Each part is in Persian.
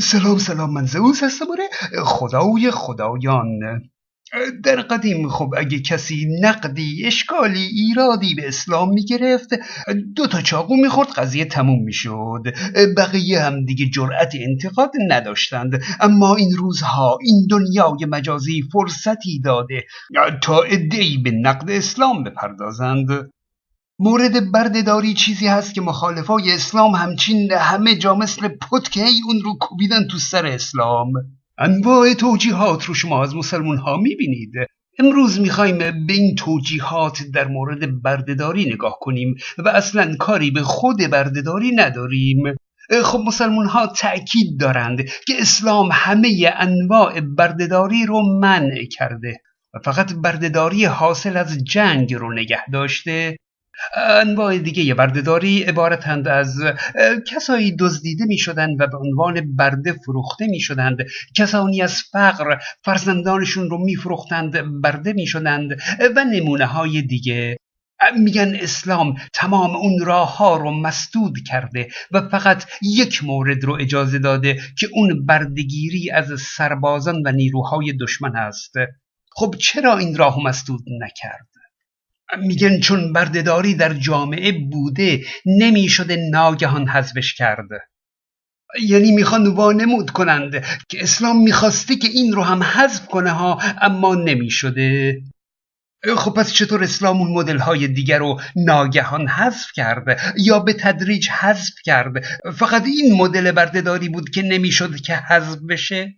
سلام سلام من زئوس هستم. آره خدای خدایان. در قدیم خب اگه کسی نقدی اشکالی ایرادی به اسلام می‌گرفت دو تا چاقو می‌خورد قضیه تموم می‌شد. بقیه هم دیگه جرأت انتقاد نداشتند. اما این روزها این دنیای مجازی فرصتی داده تا ادعی به نقد اسلام بپردازند. مورد بردهداری چیزی هست که مخالفای اسلام همچین همه جا مثل پتکه اون رو کوبیدن تو سر اسلام. انواع توجیهات رو شما از مسلمون ها می‌بینید. امروز می‌خوایم به این توجیهات در مورد بردهداری نگاه کنیم و اصلا کاری به خود بردهداری نداریم. خب مسلمون ها تأکید دارند که اسلام همه انواع بردهداری رو منع کرده و فقط بردهداری حاصل از جنگ رو نگه داشته. انواع دیگه بردهداری عبارتند از کسایی دزدیده می شدند و به عنوان برده فروخته می شدند کسانی از فقر فرزندانشون رو می فروختند برده می شدند و نمونه های دیگه میگن اسلام تمام اون راه ها رو مسدود کرده و فقط یک مورد رو اجازه داده که اون بردگیری از سربازان و نیروهای دشمن است خب چرا این راه مسدود نکرد؟ میگن چون بردهداری در جامعه بوده نمی‌شده ناگهان حذفش کرده. یعنی می‌خوان وانمود کنند که اسلام می‌خواسته که این رو هم حذف کنه ها اما نمی‌شده. خب پس چطور اسلام اون مدل های دیگر رو ناگهان حذف کرد یا به تدریج حذف کرد فقط این مدل بردهداری بود که نمی‌شد که حذف بشه؟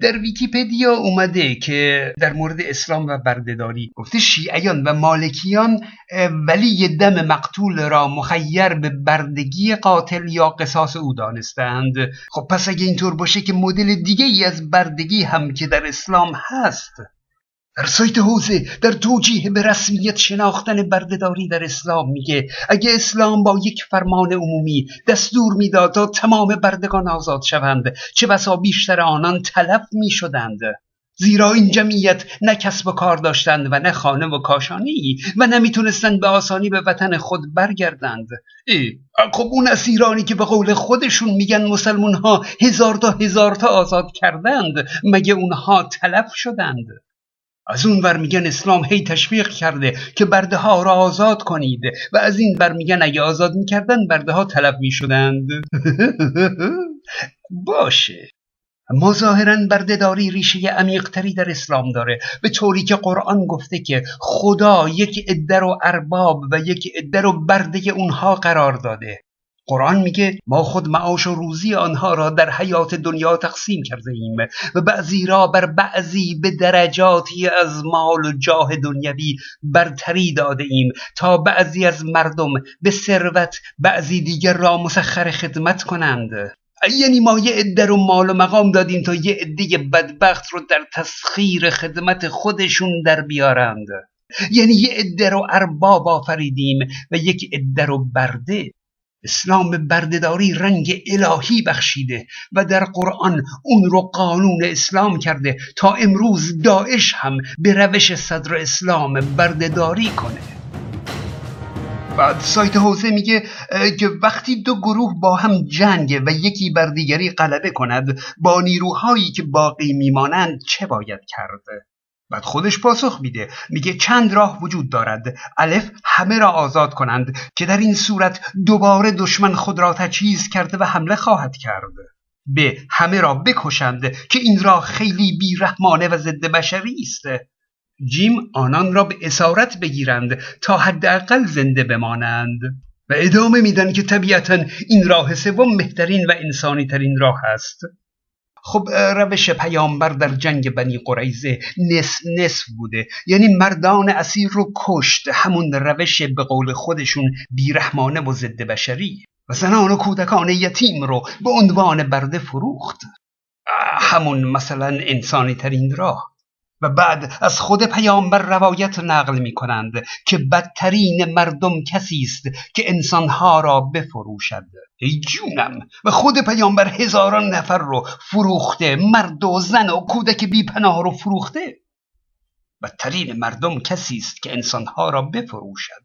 در ویکیپدیا اومده که در مورد اسلام و بردهداری گفته شیعیان و مالکیان ولی دم مقتول را مخیر به بردگی قاتل یا قصاص او دانستند. خب پس اگه اینطور باشه که مدل دیگه ای از بردگی هم که در اسلام هست در سایت حوزه در توجیه به رسمیت شناختن بردهداری در اسلام میگه. اگه اسلام با یک فرمان عمومی دستور می‌داد تا تمام بردگان آزاد شوند چه بسا بیشتر آنان تلف می‌شدند؟ زیرا این جمعیت نه کسب و کار داشتند و نه خانه و کاشانی و نمی‌تونستند به آسانی به وطن خود برگردند. ای خب اون اسیرانی که به قول خودشون میگن مسلمون ها هزار تا هزار تا آزاد کردند مگه اونها تلف شدند؟ از اون ور میگن اسلام هی تشویق کرده که برده ها را آزاد کنید و از این ور میگن اگه آزاد می‌کردن برده ها طلب می‌شدند. باشه. ما ظاهرا بردهداری ریشه عمیقتری در اسلام داره. به طوری که قرآن گفته که خدا یک عده رو ارباب و یک عده رو برده اونها قرار داده. قرآن میگه ما خود معاش و روزی آنها را در حیات دنیا تقسیم کرده ایم و بعضی را بر بعضی به درجاتی از مال و جاه دنیوی برتری داده ایم تا بعضی از مردم به ثروت بعضی دیگر را مسخر خدمت کنند. یعنی ما یه عده رو مال و مقام دادیم تا یه عده بدبخت رو در تسخیر خدمت خودشون در بیارند. یعنی یه عده رو ارباب آفریدیم و یک عده رو برده. اسلام به بردهداری رنگ الهی بخشیده و در قرآن اون رو قانون اسلام کرده تا امروز داعش هم به روش صدر اسلام بردهداری کنه. بعد سایت حوزه میگه که وقتی دو گروه با هم جنگ و یکی بر دیگری غلبه کند با نیروهایی که باقی میمانند چه باید کرده بعد خودش پاسخ میده. میگه چند راه وجود دارد. الف همه را آزاد کنند که در این صورت دوباره دشمن خود را تجهیز کرده و حمله خواهد کرد. ب. همه را بکشند که این راه خیلی بیرحمانه و ضد بشری است. جیم آنان را به اسارت بگیرند تا حداقل زنده بمانند و ادامه میدن که طبیعتا این راه سوم بهترین و انسانی ترین راه است. خب روش پیامبر در جنگ بنی قریزه نصف نصف بوده. یعنی مردان اسیر رو کشت. همون روش به قول خودشون بیرحمانه و ضد بشری. و زنان و کودکان یتیم رو به عنوان برده فروخت. همون مثلا انسانی ترین راه. و بعد از خود پیامبر روایت نقل می کنند که بدترین مردم کسی است که انسانها را بفروشد. ای جونم و خود پیامبر هزاران نفر رو فروخته مرد و زن و کودک بی پناه رو فروخته؟ بدترین مردم کسی است که انسانها را بفروشد.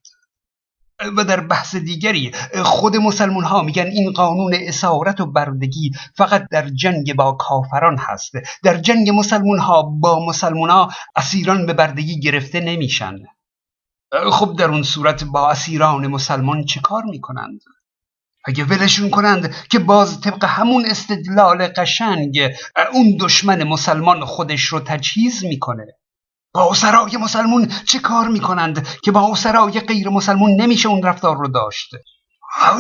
و در بحث دیگری خود مسلمون ها میگن این قانون اسارت و بردگی فقط در جنگ با کافران هست. در جنگ مسلمون ها با مسلمون ها اسیران به بردگی گرفته نمیشن. خب در اون صورت با اسیران مسلمان چه کار می‌کنند؟ اگه ولشون کنند که باز طبق همون استدلال قشنگ اون دشمن مسلمان خودش رو تجهیز می‌کنه. با اسرای مسلمون چه کار می‌کنند که با اسرای غیر مسلمون نمیشه اون رفتار رو داشت؟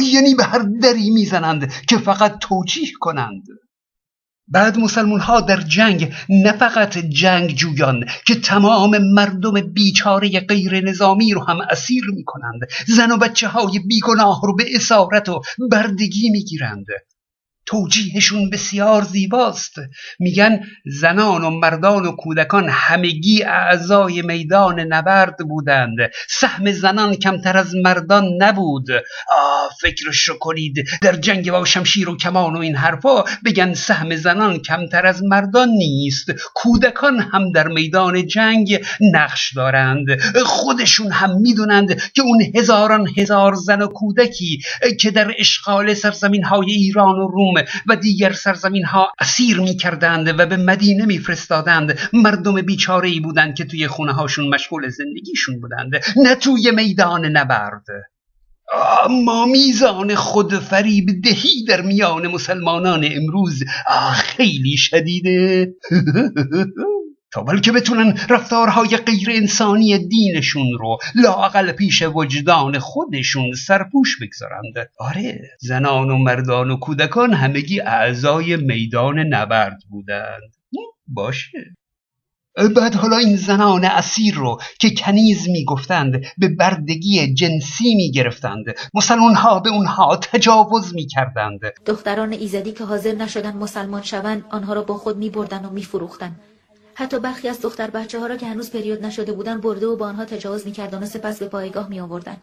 یعنی به هر دری می‌زنند که فقط توجیه کنند. بعد مسلمون ها در جنگ نه فقط جنگ جویان که تمام مردم بیچاره غیر نظامی رو هم اسیر می کنند زن و بچه های بیگناه رو به اسارت و بردگی می گیرند توجیهشون بسیار زیباست. میگن زنان و مردان و کودکان همگی اعضای میدان نبرد بودند. سهم زنان کمتر از مردان نبود. آه فکرش رو کنید. در جنگ با شمشیر و کمان و این حرفا بگن سهم زنان کمتر از مردان نیست. کودکان هم در میدان جنگ نقش دارند. خودشون هم می‌دونند که اون هزاران هزار زن و کودکی که در اشغال سرزمین های ایران و روم و دیگر سرزمین ها اسیر می کردند و به مدینه می فرستادند مردم بیچاره ای بودند که توی خونه هاشون مشغول زندگیشون بودند. نه توی میدان نبرد. اما میزان خود فریب دهی در میان مسلمانان امروز خیلی شدیده. تا بلکه بتونن رفتارهای غیر انسانی دینشون رو لاقل پیش وجدان خودشون سرپوش بگذارند. آره زنان و مردان و کودکان همگی اعضای میدان نبرد بودند. باشه. بعد حالا این زنان اسیر رو که کنیز می‌گفتند به بردگی جنسی می‌گرفتند. مسلمان ها به اونها تجاوز می‌کردند. دختران ایزدی که حاضر نشدن مسلمان شوند آنها را با خود میبردن و میفروختند حتی برخی از دختر بچه ها را که هنوز پریود نشده بودن برده و با آنها تجاوز می‌کردن و سپس به پایگاه می آوردن.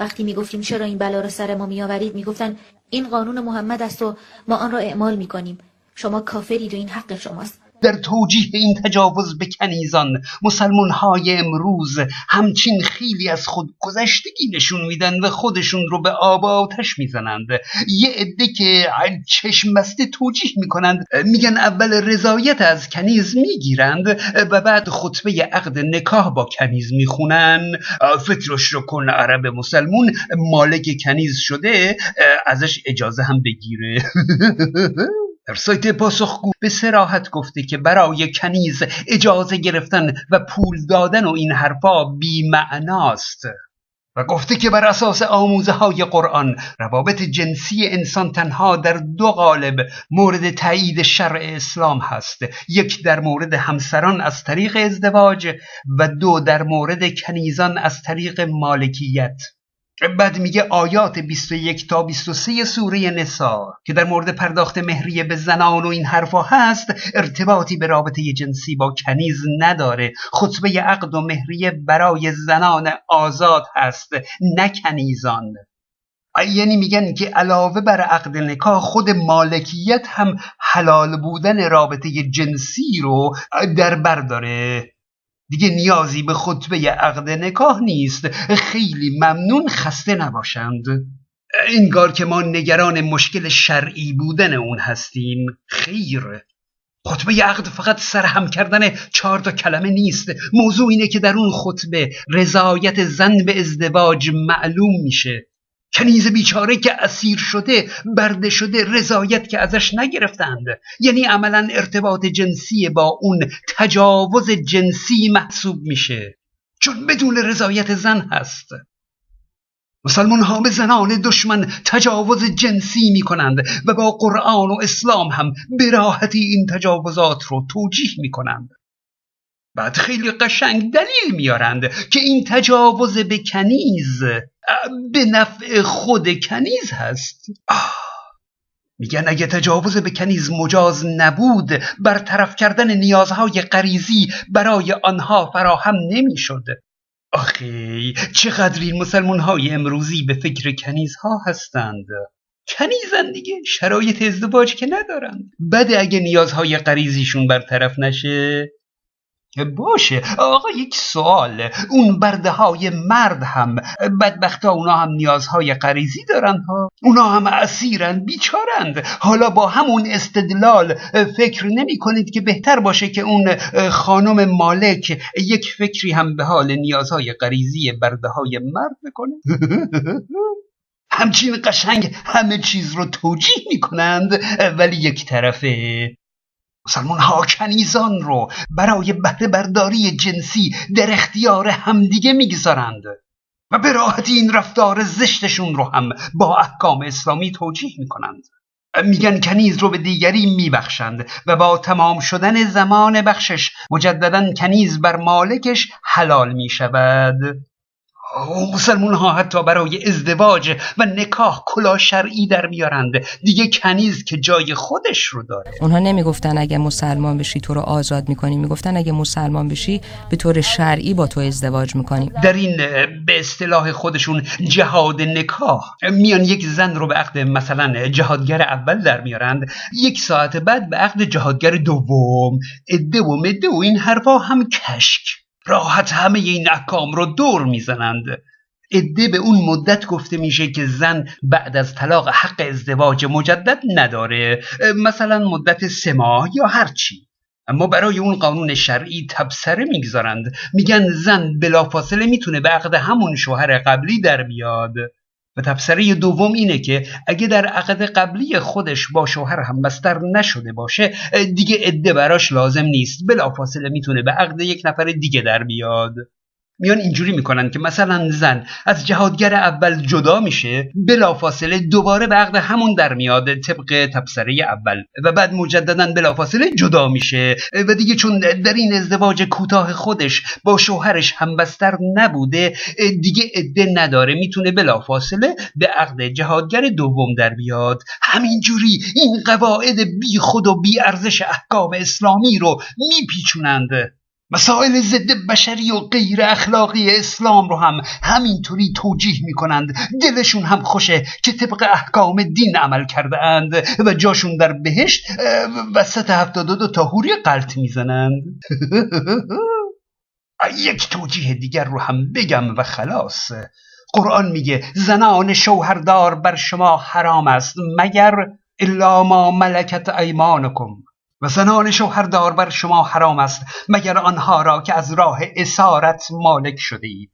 وقتی می‌گفتیم چرا این بلا را سر ما میآورید می‌گفتند این قانون محمد است و ما آن را اعمال می‌کنیم شما کافرید و این حق شماست در توجیه این تجاوز به کنیزان مسلمان های امروز همچین خیلی از خود گذشتگی نشون میدن و خودشون رو به آب آتش می‌زنند. یه عده که چشم بسته توجیه می‌کنند میگن اول رضایت از کنیز می‌گیرند و بعد خطبه عقد نکاح با کنیز می‌خونن. فکرش رو کن عرب مسلمون مالک کنیز شده ازش اجازه هم بگیره. در سایت پاسخگو به سراحت گفته که برای کنیز اجازه گرفتن و پول دادن و این حرفا بیمعناست و گفته که بر اساس آموزه های قرآن روابط جنسی انسان تنها در دو قالب مورد تایید شرع اسلام هست. یک در مورد همسران از طریق ازدواج و دو در مورد کنیزان از طریق مالکیت. بعد میگه آیات 21 تا 23 سوره نسا که در مورد پرداخت مهریه به زنان و این حرفا هست ارتباطی به رابطه جنسی با کنیز نداره. خطبه عقد و مهریه برای زنان آزاد هست نه کنیزان. یعنی میگن که علاوه بر عقد نکاح خود مالکیت هم حلال بودن رابطه جنسی رو در بر داره. دیگه نیازی به خطبه عقد نکاح نیست. خیلی ممنون خسته نباشند. انگار که ما نگران مشکل شرعی بودن اون هستیم. خیر. خطبه عقد فقط سرهم کردن چهار تا کلمه نیست. موضوع اینه که در اون خطبه رضایت زن به ازدواج معلوم میشه. کنیز بیچاره که اسیر شده برده شده رضایت که ازش نگرفتند. یعنی عملا ارتباط جنسی با اون تجاوز جنسی محسوب میشه. چون بدون رضایت زن هست. مسلمان ها به زنان دشمن تجاوز جنسی می کنند و با قرآن و اسلام هم براحتی این تجاوزات رو توجیه می کنند بعد خیلی قشنگ دلیل میارند که این تجاوز به کنیز به نفع خود کنیز هست. میگن اگه تجاوز به کنیز مجاز نبود برطرف کردن نیازهای غریزی برای آنها فراهم نمی‌شد. آخی چقدر این مسلمان های امروزی به فکر کنیزها هستند؟ کنیزن دیگه شرایط ازدواج که ندارند. بده اگه نیازهای غریزیشون برطرف نشه. باشه. آقا یک سوال. اون برده های مرد هم بدبخت اونا هم نیازهای غریزی دارن ها؟ اونا هم اسیرن بیچارند. حالا با همون استدلال فکر نمی کنید که بهتر باشه که اون خانم مالک یک فکری هم به حال نیازهای غریزی برده های مرد بکنه؟ همچین قشنگ همه چیز رو توجیه می کنند ولی یک طرفه مسلمان ها کنیزان رو برای بهره برداری جنسی در اختیار همدیگه می‌گذارند و به راحتی این رفتار زشتشون رو هم با احکام اسلامی توجیه می‌کنند. میگن کنیز رو به دیگری میبخشند و با تمام شدن زمان بخشش مجددا کنیز بر مالکش حلال می‌شود. مسلمون ها حتی برای ازدواج و نکاح کلا شرعی در میارند. دیگه کنیز که جای خودش رو داره. اونها نمی‌گفتن اگه مسلمان بشی تو رو آزاد می‌کنیم می‌گفتن اگه مسلمان بشی به طور شرعی با تو ازدواج می‌کنیم در این به اصطلاح خودشون جهاد نکاح. میان یک زن رو به عقد مثلا جهادگر اول در میارند. یک ساعت بعد به عقد جهادگر دوم. اده و مده و این حرفا هم کشک. راحت همه این احکام رو دور می‌زنند. عده به اون مدت گفته میشه که زن بعد از طلاق حق ازدواج مجدد نداره. مثلا مدت سه ماه یا هرچی اما برای اون قانون شرعی تبصره می‌گذارند. میگن زن بلافاصله می‌تونه به عقد همون شوهر قبلی در بیاد. و تفسیری دوم اینه که اگه در عقد قبلی خودش با شوهر هم بستر نشده باشه دیگه عده براش لازم نیست. بلافاصله می‌تونه به عقد یک نفر دیگه در بیاد. میان اینجوری می‌کنن که مثلا زن از جهادگر اول جدا میشه بلافاصله دوباره به عقد همون در میاد طبق تبصره اول. و بعد مجددا بلافاصله جدا میشه. و دیگه چون در این ازدواج کوتاه خودش با شوهرش همبستر نبوده دیگه عده نداره. می‌تونه بلافاصله به عقد جهادگر دوم در بیاد. همینجوری این قواعد بی خود و بی ارزش احکام اسلامی رو میپیچونند. مسائل ضد بشری و غیر اخلاقی اسلام رو هم همینطوری توجیه می‌کنند. دلشون هم خوشه که طبق احکام دین عمل کرده اند و جاشون در بهشت وسط هفتاد دو تا حوری قلط می‌زنند. یک توجیه دیگر رو هم بگم و خلاص. قرآن میگه زنان شوهردار بر شما حرام است مگر الا ما ملکت ایمانکم. و زنان شوهردار بر شما حرام است مگر آنها را که از راه اسارت مالک شده اید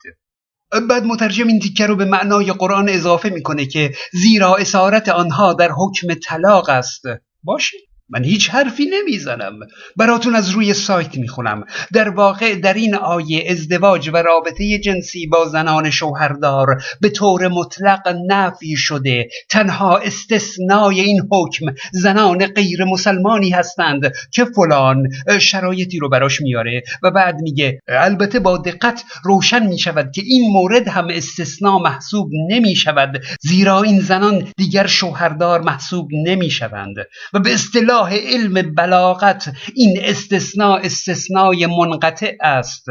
بعد مترجم این تیکه رو به معنای قرآن اضافه می‌کنه که زیرا اسارت آنها در حکم طلاق است. باشه من هیچ حرفی نمی‌زنم. براتون از روی سایت می‌خونم. در واقع در این آیه ازدواج و رابطه جنسی با زنان شوهردار به طور مطلق نفی شده. تنها استثنای این حکم زنان غیر مسلمانی هستند که فلان شرایطی رو براش میاره و بعد میگه البته با دقت روشن می‌شود که این مورد هم استثنا محسوب نمی‌شود زیرا این زنان دیگر شوهردار محسوب نمی‌شوند. و به اصطلاح اصطلاح علم بلاغت این استثناء استثنای منقطع است.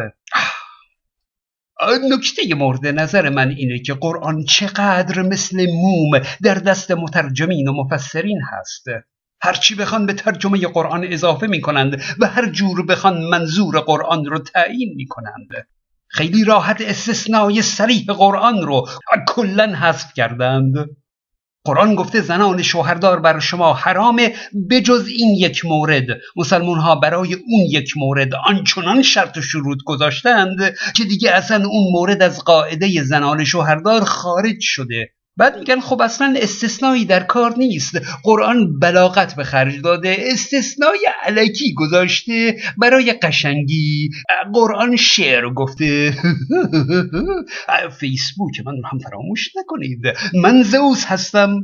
نکته مورد نظر من اینه که قرآن چقدر مثل موم در دست مترجمین و مفسرین هست. هرچی بخوان به ترجمه قرآن اضافه می کنند و هر جور بخوان منظور قرآن رو تعیین می کنند خیلی راحت استثنای سریح قرآن رو کلا حذف کردند. قرآن گفته زنان شوهردار بر شما حرامه بجز این یک مورد. مسلمون ها برای اون یک مورد آنچنان شرط و شروط گذاشتند که دیگه اصلا اون مورد از قاعده زنان شوهردار خارج شده. بعد میگن خب اصلا استثنایی در کار نیست. قرآن بلاغت به خرج داده استثنای علکی گذاشته برای قشنگی. قرآن شعر گفته. فیسبوک من هم فراموش نکنید. من زوس هستم.